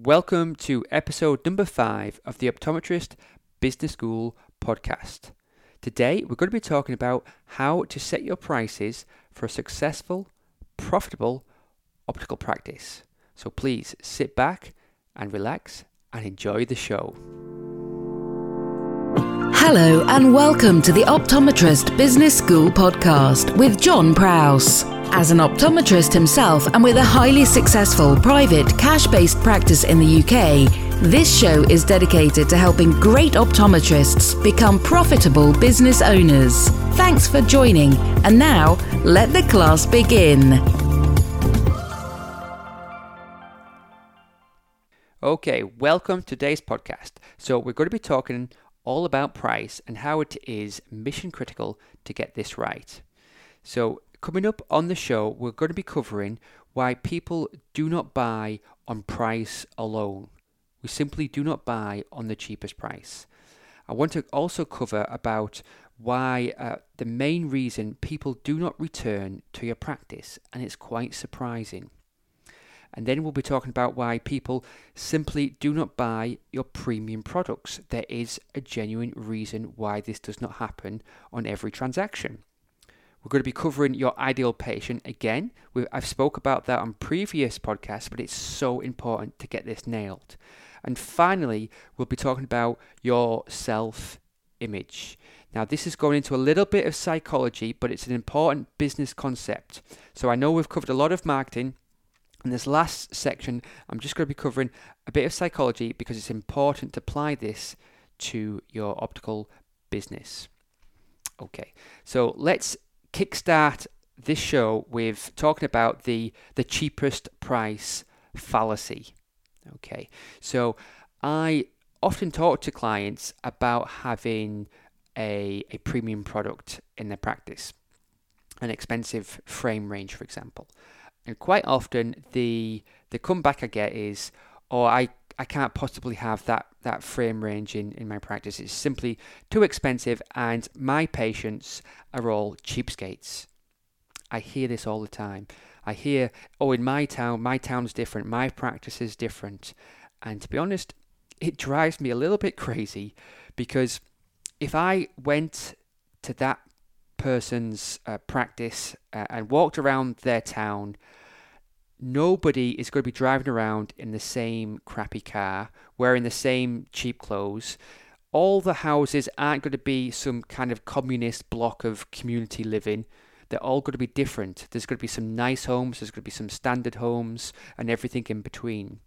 Welcome to episode number five of the Optometrist Business School podcast. Today, we're going to be talking about how to set your prices for a successful, profitable optical practice. So please sit back and relax and enjoy the show. Hello, and welcome to the Optometrist Business School podcast with John Prowse. As an optometrist himself and with a highly successful private cash based practice in the UK, this show is dedicated to helping great optometrists become profitable business owners. Thanks for joining, and now let the class begin. Okay, welcome to today's podcast. So, we're going to be talking all about price and how it is mission critical to get this right. So, coming up on the show, we're going to be covering why people do not buy on price alone. We simply do not buy on the cheapest price. I want to also cover about why uh, the main reason people do not return to your practice, and it's quite surprising. And then we'll be talking about why people simply do not buy your premium products. There is a genuine reason why this does not happen on every transaction. We're going to be covering your ideal patient again. I've spoke about that on previous podcasts, but it's so important to get this nailed. And finally, we'll be talking about your self image. Now, this is going into a little bit of psychology, but it's an important business concept. So I know we've covered a lot of marketing, in this last section, I'm just going to be covering a bit of psychology because it's important to apply this to your optical business. Okay, so let's kickstart this show with talking about the the cheapest price fallacy. Okay, so I often talk to clients about having a, a premium product in their practice, an expensive frame range, for example. And quite often the the comeback I get is, "Oh, I I can't possibly have that that frame range in in my practice. It's simply too expensive, and my patients are all cheapskates." I hear this all the time. I hear, "Oh, in my town, my town's different. My practice is different." And to be honest, it drives me a little bit crazy because if I went to that person's uh, practice uh, and walked around their town nobody is going to be driving around in the same crappy car, wearing the same cheap clothes. All the houses aren't going to be some kind of communist block of community living. They're all going to be different. There's going to be some nice homes, there's going to be some standard homes, and everything in between.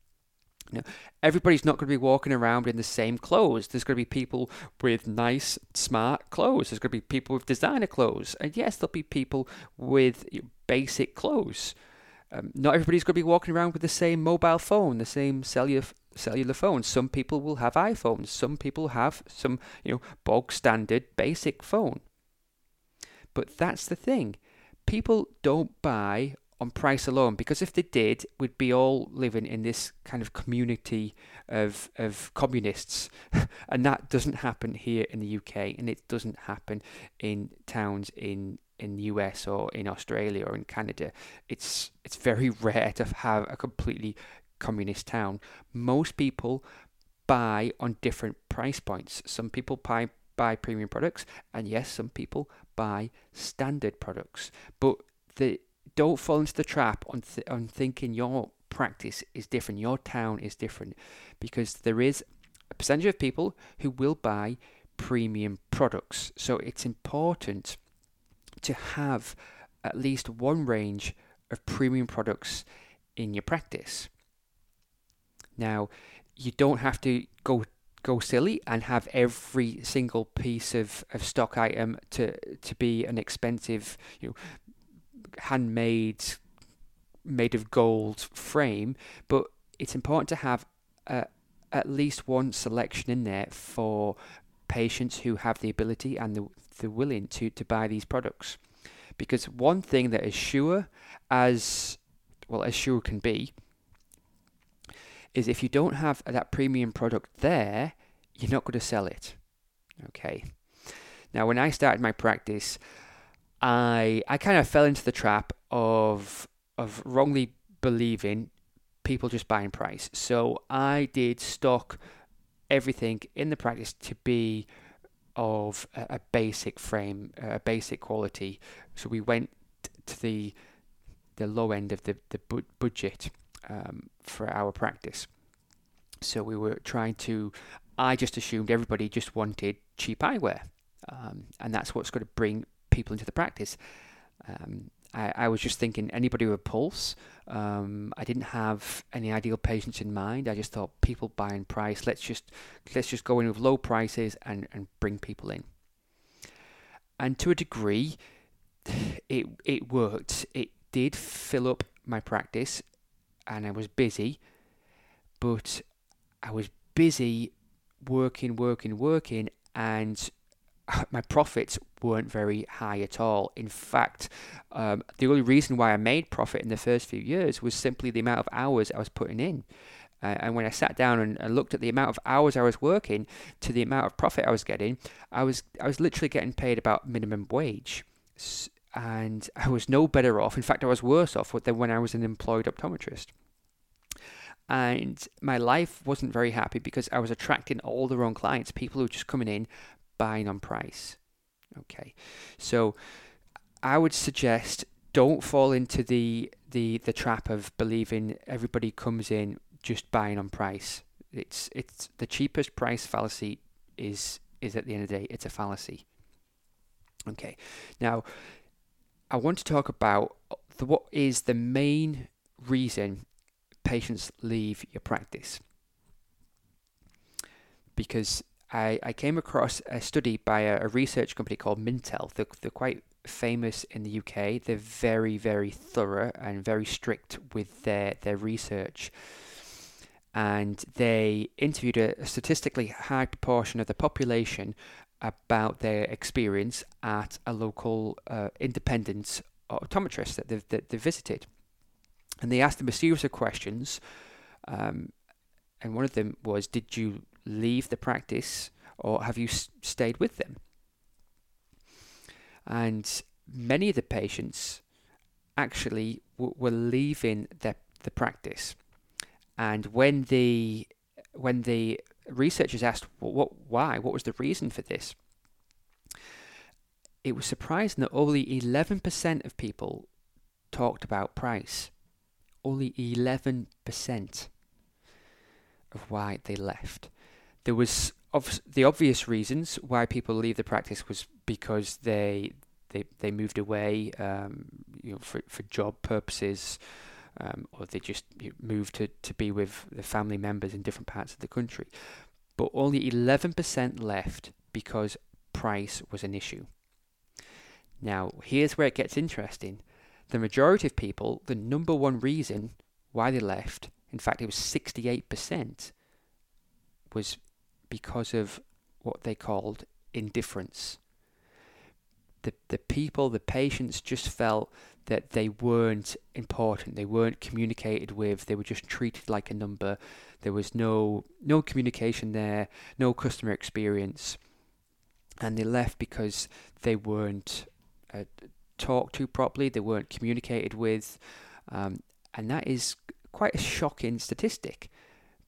Now, everybody's not going to be walking around in the same clothes. There's going to be people with nice, smart clothes. There's going to be people with designer clothes. And yes, there'll be people with basic clothes. Um, not everybody's going to be walking around with the same mobile phone, the same cellular cellular phone. Some people will have iPhones. Some people have some, you know, bog standard basic phone. But that's the thing. People don't buy on price alone because if they did, we'd be all living in this kind of community of of communists, and that doesn't happen here in the UK, and it doesn't happen in towns in in the US or in Australia or in Canada, it's it's very rare to have a completely communist town. Most people buy on different price points. Some people buy buy premium products, and yes, some people buy standard products. But the don't fall into the trap on th- on thinking your practice is different, your town is different, because there is a percentage of people who will buy premium products. So it's important to have at least one range of premium products in your practice. Now, you don't have to go go silly and have every single piece of, of stock item to to be an expensive, you know, handmade made of gold frame, but it's important to have uh, at least one selection in there for patients who have the ability and the, the willing to, to buy these products. Because one thing that is sure as well as sure can be is if you don't have that premium product there, you're not going to sell it. Okay. Now, when I started my practice, I I kind of fell into the trap of of wrongly believing people just buying price. So I did stock everything in the practice to be of a, a basic frame, a basic quality. So we went to the the low end of the the bu- budget um, for our practice. So we were trying to. I just assumed everybody just wanted cheap eyewear, um, and that's what's going to bring people into the practice. Um, I, I, was just thinking anybody with a pulse. Um, I didn't have any ideal patients in mind. I just thought people buying price. Let's just let's just go in with low prices and, and bring people in. And to a degree, it it worked. It did fill up my practice, and I was busy. But I was busy working, working, working, and my profits weren't very high at all. In fact, um, the only reason why I made profit in the first few years was simply the amount of hours I was putting in. Uh, and when I sat down and, and, looked at the amount of hours I was working to the amount of profit I was getting, I was I was literally getting paid about minimum wage, and I was no better off. In fact, I was worse off than when I was an employed optometrist. And my life wasn't very happy because I was attracting all the wrong clients, people who were just coming in, buying on price. Okay, so I would suggest don't fall into the the the trap of believing everybody comes in just buying on price. It's it's the cheapest price fallacy is is at the end of the day it's a fallacy. Okay, now I want to talk about the, what is the main reason patients leave your practice because I, I came across a study by a, a research company called Mintel. They're, they're quite famous in the UK. They're very, very thorough and very strict with their, their research. And they interviewed a, statistically high proportion of the population about their experience at a local uh, independent optometrist that they've, that they visited. And they asked them a series of questions. Um, and one of them was, Did you leave the practice or have you s- stayed with them? And many of the patients actually w- were leaving the, the practice. And when the when the researchers asked what, what why what was the reason for this, it was surprising that only 11% of people talked about price. Only 11% of why they left there was of the obvious reasons why people leave the practice was because they they they moved away, um, you know, for for job purposes, um, or they just moved to to be with their family members in different parts of the country. But only 11% left because price was an issue. Now, here's where it gets interesting. The majority of people, the number one reason why they left, in fact, it was 68%, was because of what they called indifference. The, the people, the patients just felt that they weren't important, they weren't communicated with, they were just treated like a number. There was no no communication there, no customer experience, and they left because they weren't uh, talked to properly, they weren't communicated with, um, and that is quite a shocking statistic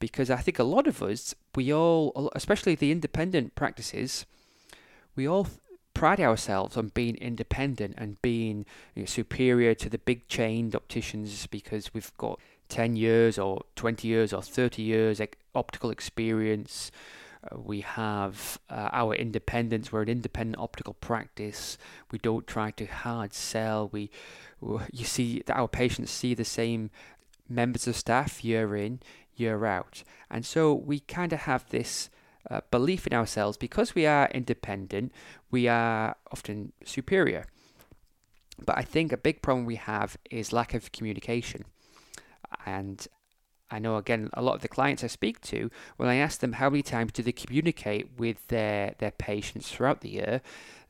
because I think a lot of us, we all, especially the independent practices, we all pride ourselves on being independent and being you know, superior to the big chained opticians because we've got 10 years or 20 years or 30 years optical experience. Uh, we have uh, our independence. We're an independent optical practice. We don't try to hard sell. We, you see, our patients see the same members of staff year in, year out. And so we kind of have this uh, belief in ourselves because we are independent, we are often superior. But I think a big problem we have is lack of communication. And I know again a lot of the clients I speak to, when I ask them how many times do they communicate with their their patients throughout the year,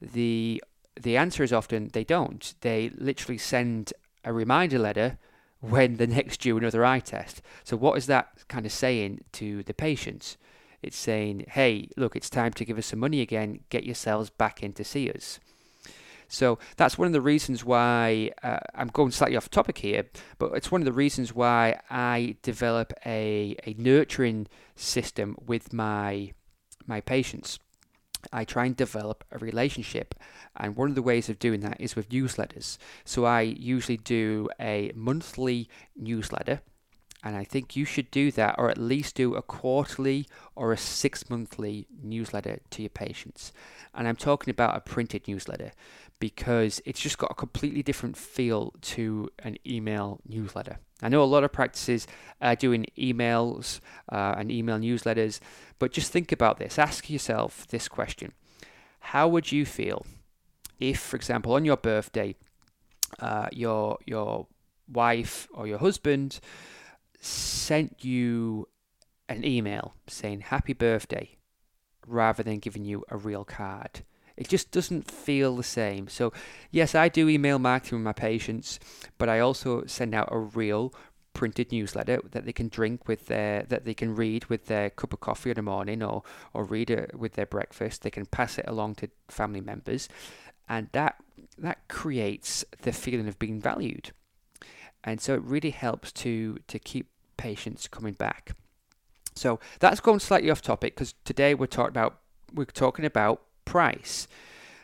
the the answer is often they don't. They literally send a reminder letter when the next due another eye test. So what is that kind of saying to the patients? It's saying, hey, look, it's time to give us some money again. Get yourselves back in to see us. So that's one of the reasons why uh, I'm going slightly off topic here, but it's one of the reasons why I develop a, a nurturing system with my my patients. I try and develop a relationship, and one of the ways of doing that is with newsletters. So I usually do a monthly newsletter and I think you should do that, or at least do a quarterly or a six monthly newsletter to your patients. And I'm talking about a printed newsletter because it's just got a completely different feel to an email newsletter. I know a lot of practices are doing emails uh, and email newsletters, but just think about this. Ask yourself this question How would you feel if, for example, on your birthday, uh, your, your wife or your husband sent you an email saying happy birthday rather than giving you a real card. It just doesn't feel the same. So, yes, I do email marketing with my patients, but I also send out a real printed newsletter that they can drink with their that they can read with their cup of coffee in the morning or or read it with their breakfast. They can pass it along to family members, and that that creates the feeling of being valued. And so it really helps to to keep patients coming back. So that's going slightly off topic because today we're talking about we're talking about price.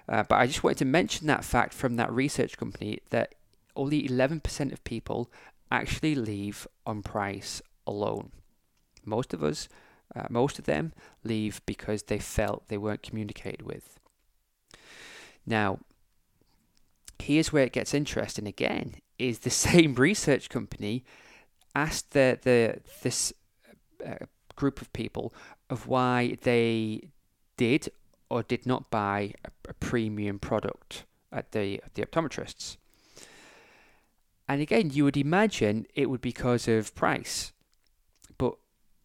Uh, but I just wanted to mention that fact from that research company that only 11% of people actually leave on price alone. Most of us, uh, most of them leave because they felt they weren't communicated with. Now, here's where it gets interesting again is the same research company asked the, the this uh, group of people of why they did or did not buy a, a premium product at the the optometrists. And again, you would imagine it would be because of price, but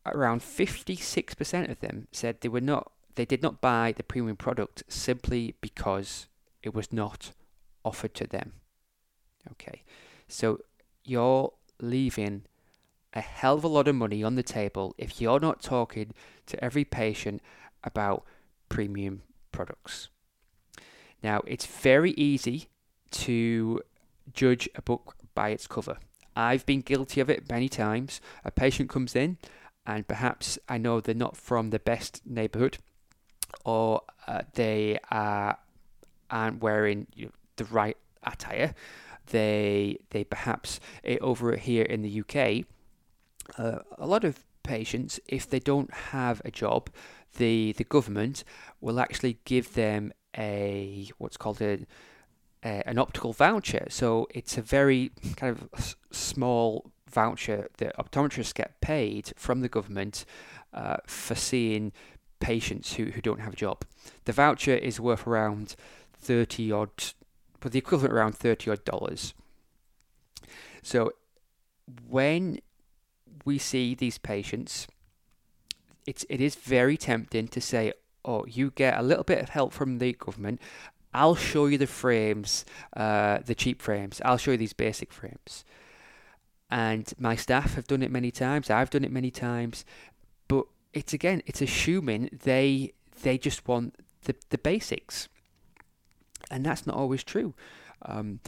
around 56% of them said they were not they did not buy the premium product simply because it was not offered to them. Okay. So you're leaving a hell of a lot of money on the table if you're not talking to every patient about premium products. Now, it's very easy to judge a book by its cover. I've been guilty of it many times. A patient comes in, and perhaps I know they're not from the best neighborhood, or uh, they are, aren't wearing you know, the right attire. They they perhaps eh, over here in the UK uh, a lot of patients, if they don't have a job, the the government will actually give them a what's called a, a an optical voucher. So it's a very kind of small voucher that optometrists get paid from the government uh, for seeing patients who, who don't have a job. The voucher is worth around 30 odd, but the equivalent around 30 odd dollars. So when we see these patients, it's it is very tempting to say, "Oh, you get a little bit of help from the government. I'll show you the frames, uh, the cheap frames. I'll show you these basic frames." And my staff have done it many times. I've done it many times, but it's again, it's assuming they they just want the the basics, and that's not always true. Um,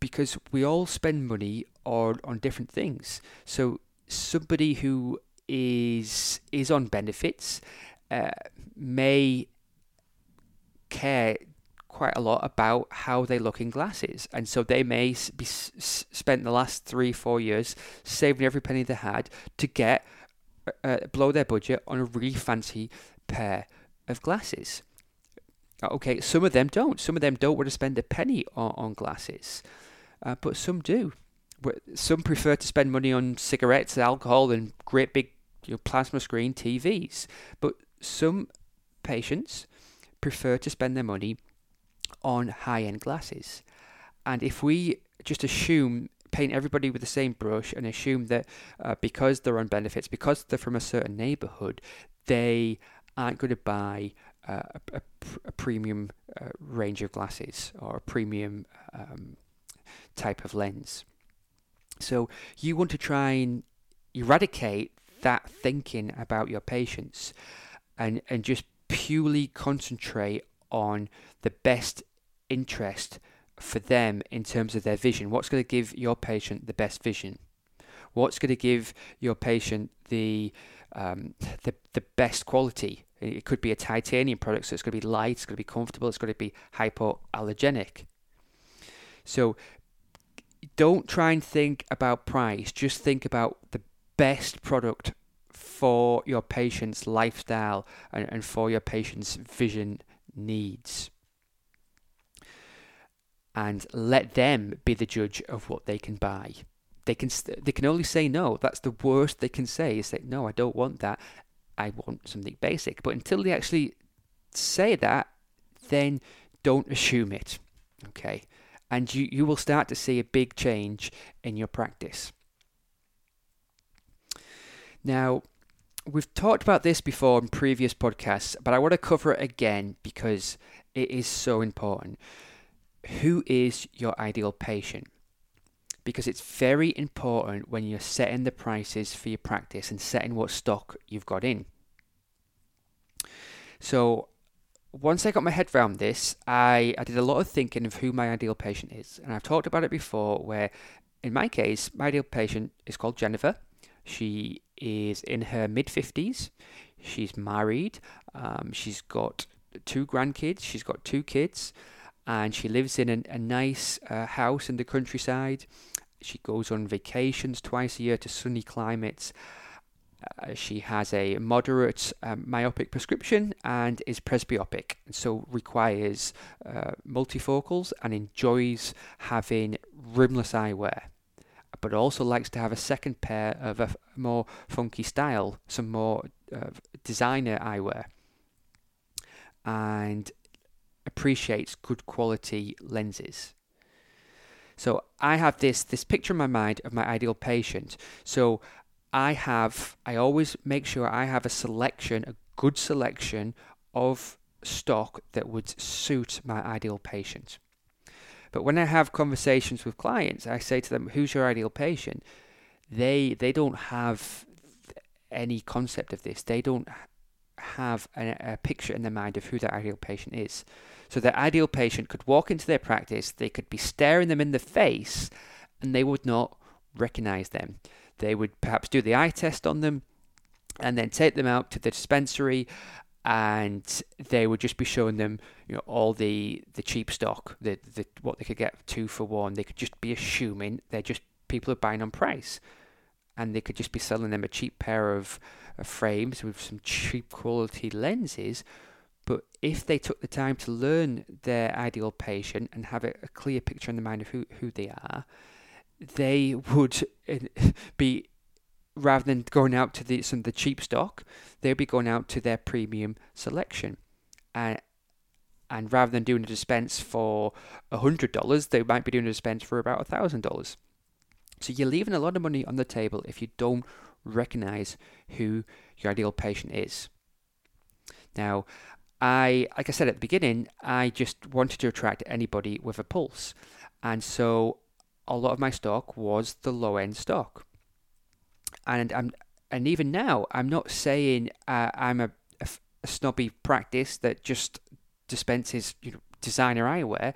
because we all spend money on, on different things. So somebody who is is on benefits uh, may care quite a lot about how they look in glasses, and so they may be s- spent the last three four years saving every penny they had to get uh, uh below their budget on a really fancy pair of glasses. Okay, some of them don't. Some of them don't want to spend a penny on, on glasses uh, but some do. Some prefer to spend money on cigarettes, alcohol, and great big you know, plasma screen TVs. But some patients prefer to spend their money on high end glasses. And if we just assume, paint everybody with the same brush and assume that uh, because they're on benefits, because they're from a certain neighborhood, they aren't going to buy uh, a, a, a, premium uh, range of glasses or a premium um, type of lens. So you want to try and eradicate that thinking about your patients and, and just purely concentrate on the best interest for them in terms of their vision? What's going to give your patient the best vision? What's going to give your patient the um, the the best quality? It could be a titanium product, so it's going to be light, it's going to be comfortable, it's going to be hypoallergenic. So don't try and think about price, just think about the best product for your patient's lifestyle and, and for your patient's vision needs. And let them be the judge of what they can buy. They can they can only say no. That's the worst they can say is say no, I don't want that. I want something basic. But until they actually say that, then don't assume it. Okay? And you, you will start to see a big change in your practice. Now, we've talked about this before in previous podcasts, but I want to cover it again because it is so important. Who is your ideal patient? Because it's very important when you're setting the prices for your practice and setting what stock you've got in. So, once I got my head around this, I, I did a lot of thinking of who my ideal patient is. And I've talked about it before, where in my case, my ideal patient is called Jennifer. She is in her mid 50s. She's married. Um, she's got two grandkids. She's got two kids. And she lives in a, a nice uh, house in the countryside. She goes on vacations twice a year to sunny climates. Uh, she has a moderate um, myopic prescription and is presbyopic, so requires uh, multifocals and enjoys having rimless eyewear but also likes to have a second pair of a more funky style, some more uh, designer eyewear, and appreciates good quality lenses. So I have this this picture in my mind of my ideal patient. So I have I always make sure I have a selection, a good selection of stock that would suit my ideal patient. But when I have conversations with clients, I say to them, "Who's your ideal patient?" They they don't have any concept of this. They don't have a, a picture in their mind of who their ideal patient is. So their ideal patient could walk into their practice, they could be staring them in the face, and they would not recognize them. They would perhaps do the eye test on them and then take them out to the dispensary and they would just be showing them you know all the the cheap stock the, the what they could get two for one. They could just be assuming they're just people are buying on price. And they could just be selling them a cheap pair of, of frames with some cheap quality lenses. But if they took the time to learn their ideal patient and have a, a clear picture in the mind of who, who they are they would uh, be rather than going out to the, some of the cheap stock, they'll be going out to their premium selection. And, and rather than doing a dispense for $100, they might be doing a dispense for about $1,000. So you're leaving a lot of money on the table if you don't recognize who your ideal patient is. Now, I, like I said at the beginning, I just wanted to attract anybody with a pulse. And so a lot of my stock was the low end stock and I'm and even now I'm not saying uh, I'm a, snobby practice that just dispenses you know designer eyewear.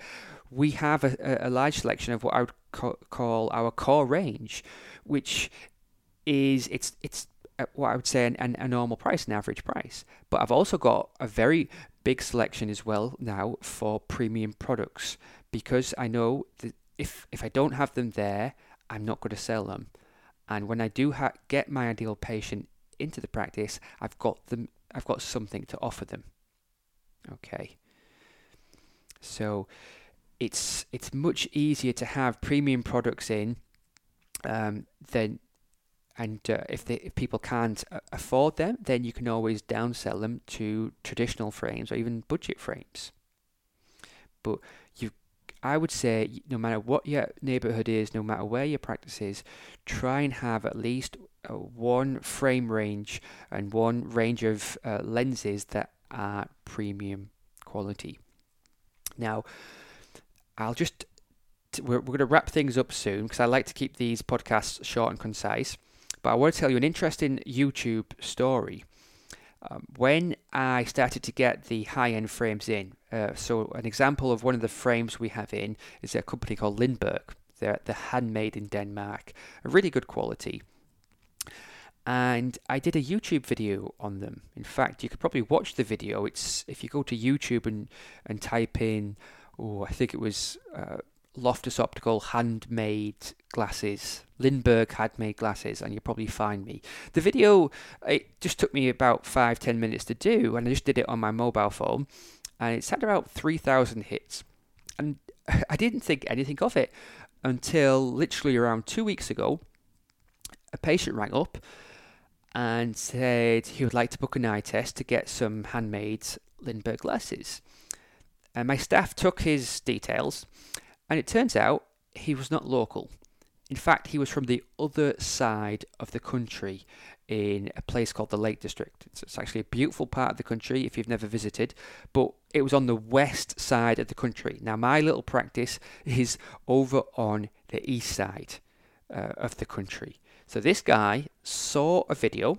We have a, a large selection of what I would ca- call our core range, which is it's it's what I would say an, an, a normal price, an average price. But I've also got a very big selection as well now for premium products because I know that if if I don't have them there, I'm not going to sell them. And when I do ha- get my ideal patient into the practice, I've got them. I've got something to offer them. Okay. So it's it's much easier to have premium products in um, than and uh, if, they, if people can't uh, afford them, then you can always downsell them to traditional frames or even budget frames. But you I would say no matter what your neighborhood is, no matter where your practice is, try and have at least uh, one frame range and one range of uh, lenses that are premium quality. Now, I'll just we're, we're going to wrap things up soon because I like to keep these podcasts short and concise. But I want to tell you an interesting YouTube story. Um, when I started to get the high end frames in, uh, so an example of one of the frames we have in is a company called Lindberg. They're, they're handmade in Denmark, a really good quality. And I did a YouTube video on them. In fact, you could probably watch the video. It's if you go to YouTube and, and type in, oh, I think it was uh, Loftus Optical handmade glasses, Lindberg handmade glasses, and you'll probably find me. The video, it just took me about five, ten minutes to do, and I just did it on my mobile phone, and it's had about 3,000 hits. And I didn't think anything of it until literally around two weeks ago. A patient rang up and said he would like to book an eye test to get some handmade Lindberg glasses. And my staff took his details and it turns out he was not local. In fact, he was from the other side of the country in a place called the Lake District. It's, actually a beautiful part of the country if you've never visited, but it was on the west side of the country. Now, my little practice is over on the east side uh, of the country. So, this guy saw a video,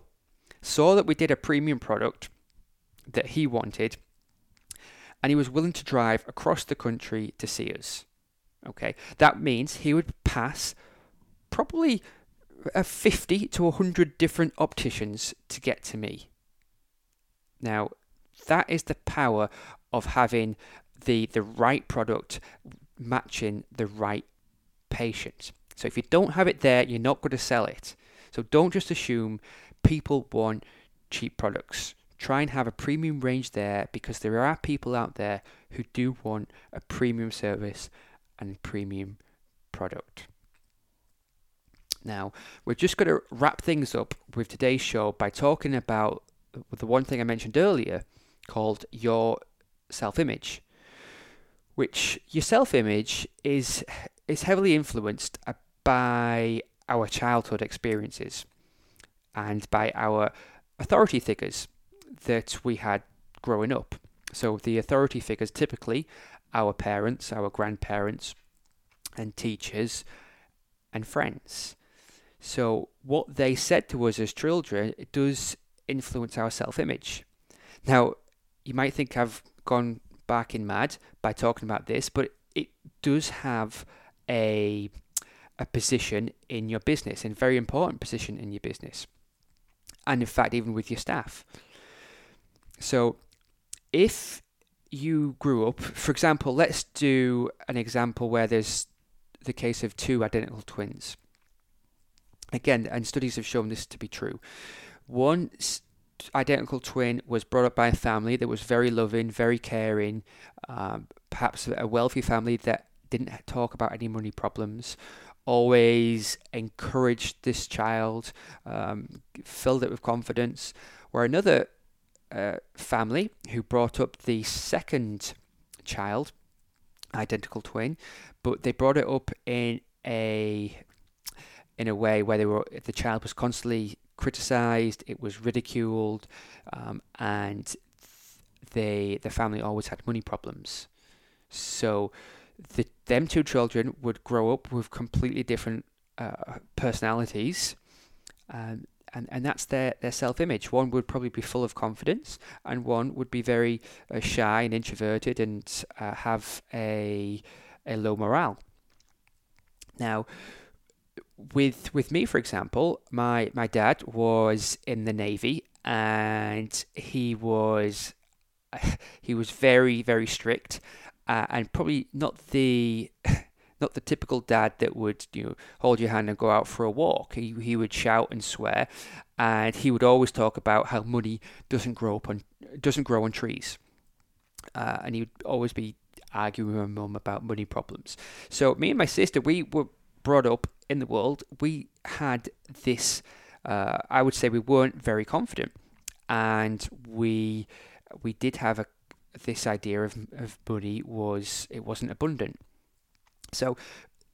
saw that we did a premium product that he wanted, and he was willing to drive across the country to see us. Okay, that means he would pass probably a 50 to 100 different opticians to get to me. Now, that is the power of having the the right product matching the right patient. So if you don't have it there, you're not going to sell it. So don't just assume people want cheap products. Try and have a premium range there because there are people out there who do want a premium service and premium product. Now, we're just going to wrap things up with today's show by talking about the one thing I mentioned earlier called your self image, which your self image is, is heavily influenced by our childhood experiences and by our authority figures that we had growing up. So, the authority figures typically our parents, our grandparents, and teachers and friends. So, what they said to us as children does influence our self image. Now, you might think I've gone back in mad by talking about this, but it does have a a position in your business, a very important position in your business, and in fact, even with your staff. So, if you grew up, for example, let's do an example where there's the case of two identical twins. Again, and studies have shown this to be true. One identical twin was brought up by a family that was very loving, very caring, um, perhaps a wealthy family that didn't talk about any money problems, always encouraged this child, um, filled it with confidence. Where another uh, family who brought up the second child, identical twin, but they brought it up in a in a way where they were the child was constantly criticized, it was ridiculed, um, and they the family always had money problems. So the them two children would grow up with completely different uh, personalities, um, and, and that's their, their self image. One would probably be full of confidence, and one would be very uh, shy and introverted and uh, have a, a low morale. Now, with with me, for example, my, my dad was in the Navy and he was he was very very strict uh, and probably not the not the typical dad that would you know hold your hand and go out for a walk. He he would shout and swear, and he would always talk about how money doesn't grow up on doesn't grow on trees, uh, and he would always be arguing with my mum about money problems. So me and my sister, we were brought up in the world. We had this. Uh, I would say we weren't very confident, and we we did have a this idea of, of money was it wasn't abundant so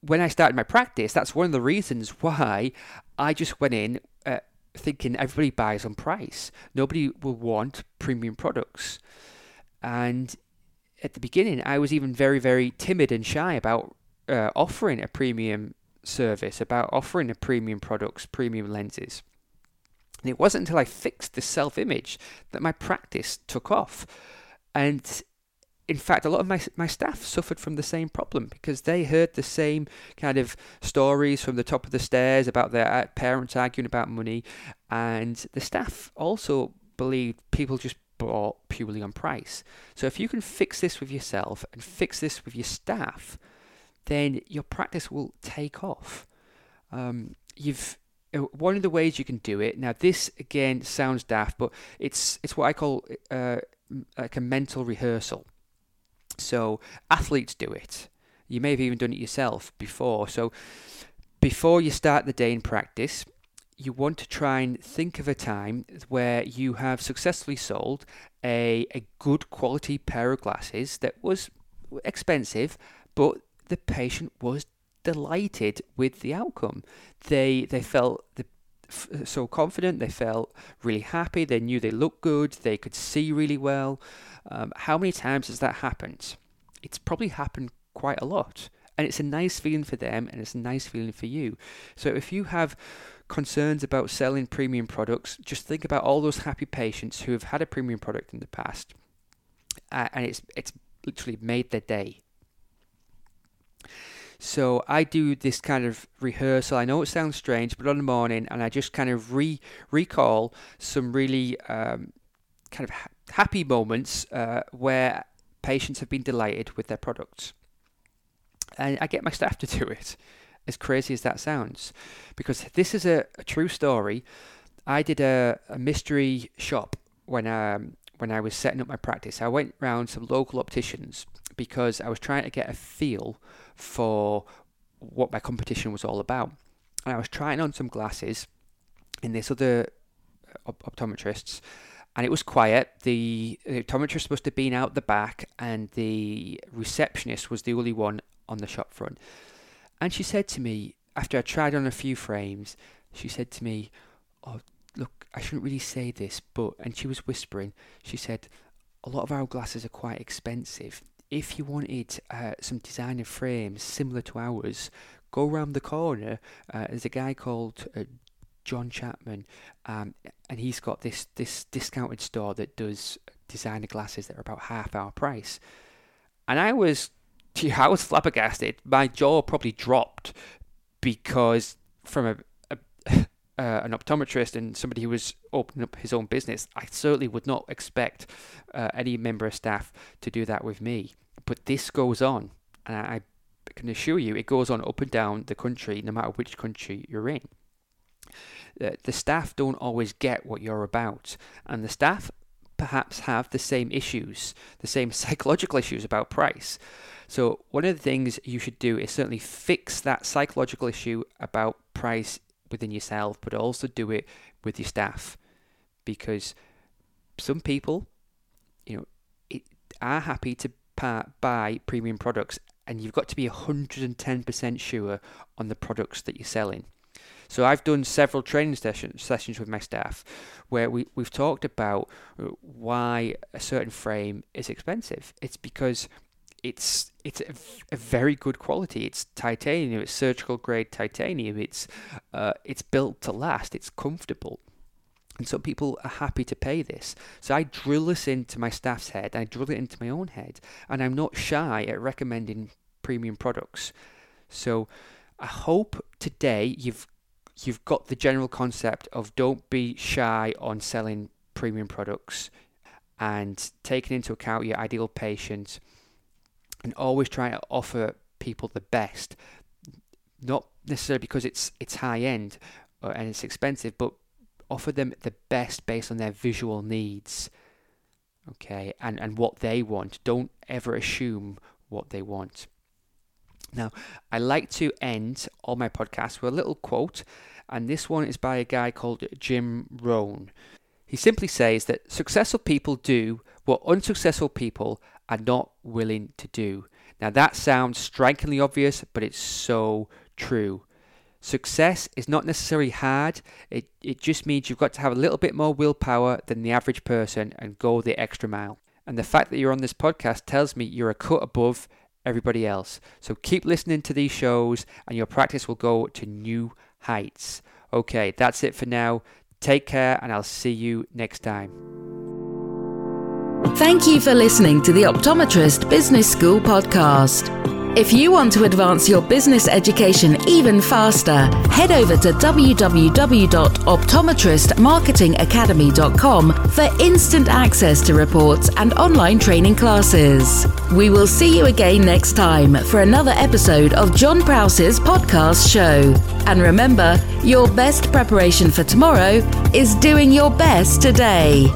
when I started my practice, that's one of the reasons why I just went in uh, thinking everybody buys on price. Nobody will want premium products. And at the beginning, I was even very, very timid and shy about uh, offering a premium service, about offering a premium products, premium lenses. And it wasn't until I fixed the self image that my practice took off. And in fact, a lot of my, my staff suffered from the same problem because they heard the same kind of stories from the top of the stairs about their uh, parents arguing about money. And the staff also believed people just bought purely on price. So if you can fix this with yourself and fix this with your staff, then your practice will take off. Um, you've uh, one of the ways you can do it. Now, this again sounds daft, but it's it's what I call uh, like a mental rehearsal. So athletes do it. You may have even done it yourself before. So before you start the day in practice, you want to try and think of a time where you have successfully sold a, a good quality pair of glasses that was expensive, but the patient was delighted with the outcome. They they felt the, so confident. They felt really happy. They knew they looked good. They could see really well. Um, how many times has that happened? It's probably happened quite a lot. And it's a nice feeling for them and it's a nice feeling for you. So if you have concerns about selling premium products, just think about all those happy patients who have had a premium product in the past uh, and it's it's literally made their day. So I do this kind of rehearsal. I know it sounds strange, but on the morning, and I just kind of re recall some really um, kind of ha- happy moments uh, where patients have been delighted with their products. And I get my staff to do it, as crazy as that sounds, because this is a, a true story. I did a, a mystery shop when um, when I was setting up my practice. I went around some local opticians because I was trying to get a feel for what my competition was all about. And I was trying on some glasses in this other uh, op- optometrists, and it was quiet. The, the optometrist must have been out the back, and the receptionist was the only one on the shop front. And she said to me, after I tried on a few frames, she said to me, "Oh, look, I shouldn't really say this, but," and she was whispering. She said, "A lot of our glasses are quite expensive if you wanted uh, some designer frames similar to ours, go around the corner. Uh, there's a guy called uh, John Chapman, um, and he's got this this discounted store that does designer glasses that are about half our price. And I was, I was flabbergasted. My jaw probably dropped because from a, a uh, an optometrist and somebody who was opening up his own business, I certainly would not expect uh, any member of staff to do that with me. But this goes on, and I can assure you, it goes on up and down the country, no matter which country you're in. Uh, the staff don't always get what you're about, and the staff perhaps have the same issues, the same psychological issues about price. So, one of the things you should do is certainly fix that psychological issue about price within yourself, but also do it with your staff because some people, you know, are happy to buy premium products, and you've got to be 110% sure on the products that you're selling. So I've done several training session, sessions with my staff where we, we've talked about uh, why a certain frame is expensive. It's because it's it's a, a, very good quality. It's titanium. It's surgical grade titanium. It's uh, it's built to last. It's comfortable. And so people are happy to pay this. So I drill this into my staff's head, I drill it into my own head, and I'm not shy at recommending premium products. So I hope today you've you've got the general concept of don't be shy on selling premium products and taking into account your ideal patient and always trying to offer people the best not necessarily because it's it's high end uh, and it's expensive but offer them the best based on their visual needs okay and and what they want. Don't ever assume what they want. Now i like to end all my podcasts with a little quote and this one is by a guy called jim rohn. He simply says that successful people do what unsuccessful people are not willing to do. Now that sounds strikingly obvious but it's so true Success is not necessarily hard, it, it just means you've got to have a little bit more willpower than the average person and go the extra mile. And the fact that you're on this podcast tells me you're a cut above everybody else. So keep listening to these shows and your practice will go to new heights. Okay, that's it for now. Take care, and I'll see you next time. Thank you for listening to the Optometrist Business School podcast. If you want to advance your business education even faster, head over to www.optometristmarketingacademy.com for instant access to reports and online training classes. We will see you again next time for another episode of John Prowse's podcast show. And remember, your best preparation for tomorrow is doing your best today.